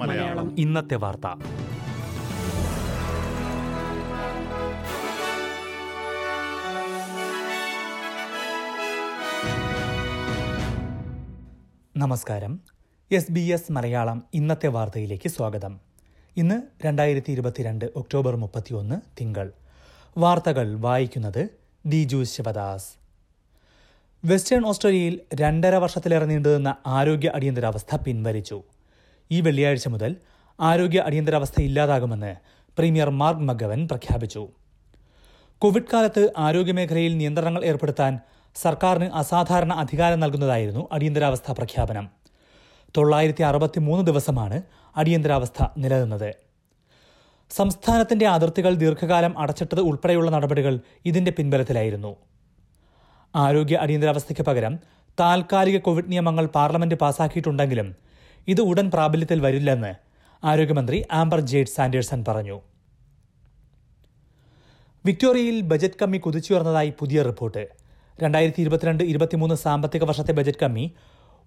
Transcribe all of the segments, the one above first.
മലയാളം. ഇന്നത്തെ വാർത്ത. നമസ്കാരം. എസ് ബി എസ് മലയാളം ഇന്നത്തെ വാർത്തയിലേക്ക് സ്വാഗതം. ഇന്ന് രണ്ടായിരത്തി ഇരുപത്തിരണ്ട് ഒക്ടോബർ മുപ്പത്തിയൊന്ന് തിങ്കൾ. വാർത്തകൾ വായിക്കുന്നത് ദിജു ശിവദാസ്. വെസ്റ്റേൺ ഓസ്ട്രേലിയയിൽ രണ്ടര വർഷത്തിലേറെ നീണ്ടുനിന്ന ആരോഗ്യ അടിയന്തരാവസ്ഥ പിൻവലിച്ചു. ഈ വെള്ളിയാഴ്ച മുതൽ ആരോഗ്യ അടിയന്തരാവസ്ഥ ഇല്ലാതാകുമെന്ന് പ്രീമിയർ മാർക്ക് മഗവൻ പ്രഖ്യാപിച്ചു. കോവിഡ് കാലത്ത് ആരോഗ്യമേഖലയിൽ നിയന്ത്രണങ്ങൾ ഏർപ്പെടുത്താൻ സർക്കാരിന് അസാധാരണ അധികാരം നൽകുന്നതായിരുന്നു അടിയന്തരാവസ്ഥ പ്രഖ്യാപനം. തൊള്ളായിരത്തി അറുപത്തി മൂന്ന് ദിവസമാണ് അടിയന്തരാവസ്ഥ നിലനിന്നത്. സംസ്ഥാനത്തിന്റെ അതിർത്തികൾ ദീർഘകാലം അടച്ചിട്ടത് ഉൾപ്പെടെയുള്ള നടപടികൾ ഇതിന്റെ പിൻബലത്തിലായിരുന്നു. ആരോഗ്യ അടിയന്തരാവസ്ഥയ്ക്ക് പകരം താൽക്കാലിക കോവിഡ് നിയമങ്ങൾ പാർലമെന്റ് പാസാക്കിയിട്ടുണ്ടെങ്കിലും ഇത് ഉടൻ പ്രാബല്യത്തിൽ വരില്ലെന്ന് ആരോഗ്യമന്ത്രി ആംബർ ജേഡ് സാൻഡേഴ്സൺ പറഞ്ഞു. വിക്ടോറിയയിൽ ബജറ്റ് കമ്മി കുതിച്ചുയർന്നതായി പുതിയ റിപ്പോർട്ട്. രണ്ടായിരത്തി ഇരുപത്തിരണ്ട് ഇരുപത്തിമൂന്ന് സാമ്പത്തിക വർഷത്തെ ബജറ്റ് കമ്മി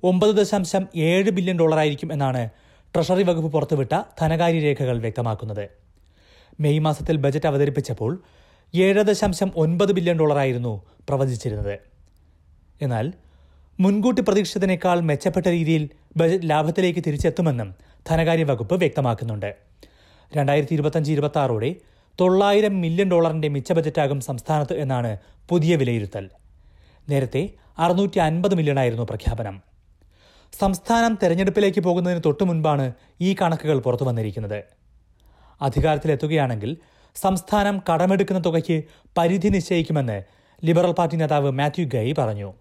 ഒമ്പത് ദശാംശം ഏഴ് ബില്യൺ ഡോളറായിരിക്കും എന്നാണ് ട്രഷറി വകുപ്പ് പുറത്തുവിട്ട ധനകാര്യ രേഖകൾ വ്യക്തമാക്കുന്നത്. മെയ് മാസത്തിൽ ബജറ്റ് അവതരിപ്പിച്ചപ്പോൾ ഏഴ് ദശാംശം ഒൻപത് ബില്യൺ ഡോളറായിരുന്നു പ്രവചിച്ചിരുന്നത്. എന്നാൽ മുൻകൂട്ടി പ്രതീക്ഷിച്ചതിനേക്കാൾ മെച്ചപ്പെട്ട രീതിയിൽ ബജറ്റ് ലാഭത്തിലേക്ക് തിരിച്ചെത്തുമെന്നും ധനകാര്യ വകുപ്പ് വ്യക്തമാക്കുന്നുണ്ട്. രണ്ടായിരത്തി ഇരുപത്തഞ്ച് ഇരുപത്തി ആറോടെ തൊള്ളായിരം മില്യൺ ഡോളറിന്റെ മിച്ച ബജറ്റാകും സംസ്ഥാനത്ത് എന്നാണ് പുതിയ വിലയിരുത്തൽ. നേരത്തെ അറുന്നൂറ്റി അൻപത് മില്യണായിരുന്നു പ്രഖ്യാപനം. സംസ്ഥാനം തെരഞ്ഞെടുപ്പിലേക്ക് പോകുന്നതിന് തൊട്ടു മുൻപാണ് ഈ കണക്കുകൾ പുറത്തു വന്നിരിക്കുന്നത് അധികാരത്തിലെത്തുകയാണെങ്കിൽ സംസ്ഥാനം കടമെടുക്കുന്ന തുകയ്ക്ക് പരിധി നിശ്ചയിക്കുമെന്ന് ലിബറൽ പാർട്ടി നേതാവ് മാത്യു ഗൈ പറഞ്ഞു.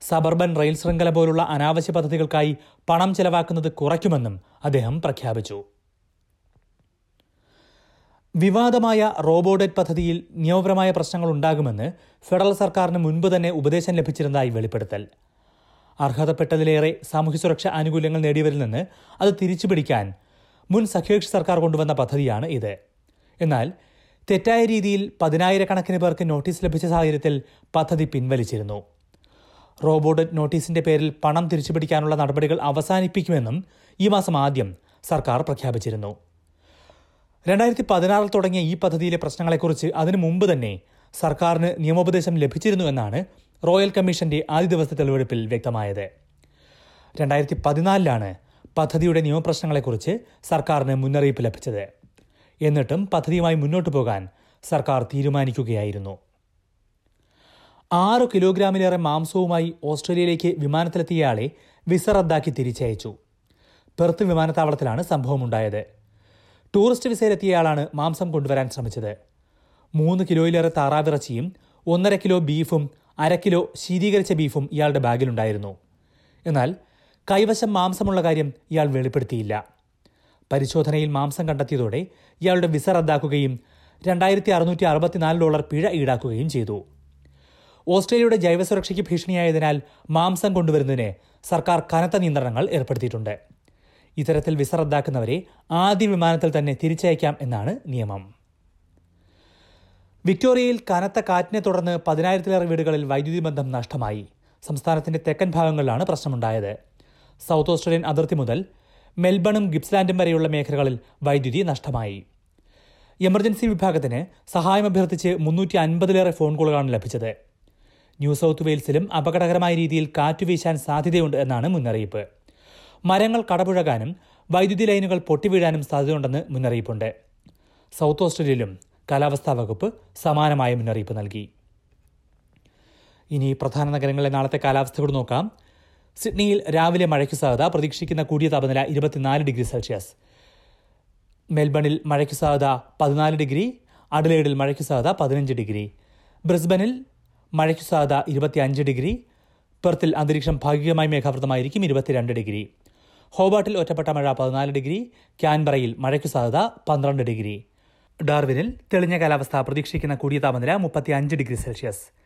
സബർബൻ റെയിൽ ശൃംഖല പോലുള്ള അനാവശ്യ പദ്ധതികൾക്കായി പണം ചെലവാക്കുന്നത് കുറയ്ക്കുമെന്നും അദ്ദേഹം പ്രഖ്യാപിച്ചു. വിവാദമായ റോബോഡെറ്റ് പദ്ധതിയിൽ നിയമപരമായ പ്രശ്നങ്ങൾ ഉണ്ടാകുമെന്ന് ഫെഡറൽ സർക്കാരിന് മുൻപ് തന്നെ ഉപദേശം ലഭിച്ചിരുന്നതായി വെളിപ്പെടുത്തൽ. അർഹതപ്പെട്ടതിലേറെ സാമൂഹ്യ സുരക്ഷാ ആനുകൂല്യങ്ങൾ നേടിയവരിൽ നിന്ന് അത് തിരിച്ചുപിടിക്കാൻ മുൻ സഖ്യകക്ഷി സർക്കാർ കൊണ്ടുവന്ന പദ്ധതിയാണ് ഇത്. എന്നാൽ തെറ്റായ രീതിയിൽ പതിനായിരക്കണക്കിന് പേർക്ക് നോട്ടീസ് ലഭിച്ച സാഹചര്യത്തിൽ പദ്ധതി പിൻവലിച്ചിരുന്നു. റോബോട്ട് നോട്ടീസിന്റെ പേരിൽ പണം തിരിച്ചുപിടിക്കാനുള്ള നടപടികൾ അവസാനിപ്പിക്കുമെന്നും ഈ മാസം ആദ്യം സർക്കാർ പ്രഖ്യാപിച്ചിരുന്നു. രണ്ടായിരത്തി പതിനാറിൽ തുടങ്ങിയ ഈ പദ്ധതിയിലെ പ്രശ്നങ്ങളെക്കുറിച്ച് അതിനു മുമ്പ് തന്നെ സർക്കാരിന് നിയമോപദേശം ലഭിച്ചിരുന്നു എന്നാണ് റോയൽ കമ്മീഷന്റെ ആദ്യ ദിവസത്തെ തെളിവെടുപ്പിൽ വ്യക്തമായത്. രണ്ടായിരത്തി പതിനാലിലാണ് പദ്ധതിയുടെ നിയമപ്രശ്നങ്ങളെക്കുറിച്ച് സർക്കാരിന് മുന്നറിയിപ്പ് ലഭിച്ചത്. എന്നിട്ടും പദ്ധതിയുമായി മുന്നോട്ടു പോകാൻ സർക്കാർ തീരുമാനിക്കുകയായിരുന്നു. ആറ് കിലോഗ്രാമിലേറെ മാംസവുമായി ഓസ്ട്രേലിയയിലേക്ക് വിമാനത്തിലെത്തിയയാളെ വിസ റദ്ദാക്കി തിരിച്ചയച്ചു. പെർത്ത് വിമാനത്താവളത്തിലാണ് സംഭവമുണ്ടായത്. ടൂറിസ്റ്റ് വിസയിലെത്തിയയാളാണ് മാംസം കൊണ്ടുവരാൻ ശ്രമിച്ചത്. മൂന്ന് കിലോയിലേറെ താറാവിറച്ചിയും ഒന്നര കിലോ ബീഫും അര കിലോ ശീതീകരിച്ച ബീഫും ഇയാളുടെ ബാഗിലുണ്ടായിരുന്നു. എന്നാൽ കൈവശം മാംസമുള്ള കാര്യം ഇയാൾ വെളിപ്പെടുത്തിയില്ല. പരിശോധനയിൽ മാംസം കണ്ടെത്തിയതോടെ ഇയാളുടെ വിസ റദ്ദാക്കുകയും രണ്ടായിരത്തി അറുന്നൂറ്റി അറുപത്തിനാല് ഡോളർ പിഴ ഈടാക്കുകയും ചെയ്തു. ഓസ്ട്രേലിയയുടെ ജൈവസുരക്ഷയ്ക്ക് ഭീഷണിയായതിനാൽ മാംസം കൊണ്ടുവരുന്നതിന് സർക്കാർ കനത്ത നിയന്ത്രണങ്ങൾ ഏർപ്പെടുത്തിയിട്ടുണ്ട്. ഇത്തരത്തിൽ വിസ റദ്ദാക്കുന്നവരെ ആദ്യ വിമാനത്തിൽ തന്നെ തിരിച്ചയക്കാം എന്നാണ് നിയമം. വിക്ടോറിയയിൽ കനത്ത കാറ്റിനെ തുടർന്ന് പതിനായിരത്തിലേറെ വീടുകളിൽ വൈദ്യുതി ബന്ധം നഷ്ടമായി. സംസ്ഥാനത്തിന്റെ തെക്കൻ ഭാഗങ്ങളിലാണ് പ്രശ്നമുണ്ടായത്. സൗത്ത് ഓസ്ട്രേലിയൻ അതിർത്തി മുതൽ മെൽബണും ഗിപ്സ്ലാൻഡും വരെയുള്ള മേഖലകളിൽ വൈദ്യുതി നഷ്ടമായി. എമർജൻസി വിഭാഗത്തിന് സഹായം അഭ്യർത്ഥിച്ച് മുന്നൂറ്റി അൻപതിലേറെ ഫോൺ കോളുകളാണ് ലഭിച്ചത്. ന്യൂ സൗത്ത് വെയിൽസിലും അപകടകരമായ രീതിയിൽ കാറ്റ് വീശാൻ സാധ്യതയുണ്ട് എന്നാണ് മുന്നറിയിപ്പ്. മരങ്ങൾ കടപുഴകാനും വൈദ്യുതി ലൈനുകൾ പൊട്ടിവീഴാനും സാധ്യതയുണ്ടെന്ന് മുന്നറിയിപ്പുണ്ട്. സൗത്ത് ഓസ്ട്രേലിയയിലും കാലാവസ്ഥാ വകുപ്പ് സമാനമായ മുന്നറിയിപ്പ് നൽകി. ഇനി പ്രധാന നഗരങ്ങളിലെ നാളത്തെ കാലാവസ്ഥയോട് നോക്കാം. സിഡ്നിയിൽ രാവിലെ മഴയ്ക്ക് സാധ്യത. പ്രതീക്ഷിക്കുന്ന കൂടിയ താപനില ഇരുപത്തിനാല് ഡിഗ്രി സെൽഷ്യസ്. മെൽബണിൽ മഴയ്ക്ക് സാധ്യത പതിനാല് ഡിഗ്രി. അഡലേഡിൽ മഴയ്ക്ക് സാധ്യത പതിനഞ്ച് ഡിഗ്രി. ബ്രിസ്ബനിൽ മഴയ്ക്ക് സാധ്യത ഇരുപത്തിയഞ്ച് ഡിഗ്രി. പെർത്തിൽ അന്തരീക്ഷം ഭാഗികമായി മേഘാവൃതമായിരിക്കും ഇരുപത്തിരണ്ട് ഡിഗ്രി. ഹോബാട്ടിൽ ഒറ്റപ്പെട്ട മഴ പതിനാല് ഡിഗ്രി. ക്യാൻബറയിൽ മഴയ്ക്ക് സാധ്യത പന്ത്രണ്ട് ഡിഗ്രി. ഡാർവിനിൽ തെളിഞ്ഞ കാലാവസ്ഥ. പ്രതീക്ഷിക്കുന്ന കൂടിയ താപനില മുപ്പത്തി അഞ്ച് degree Celsius.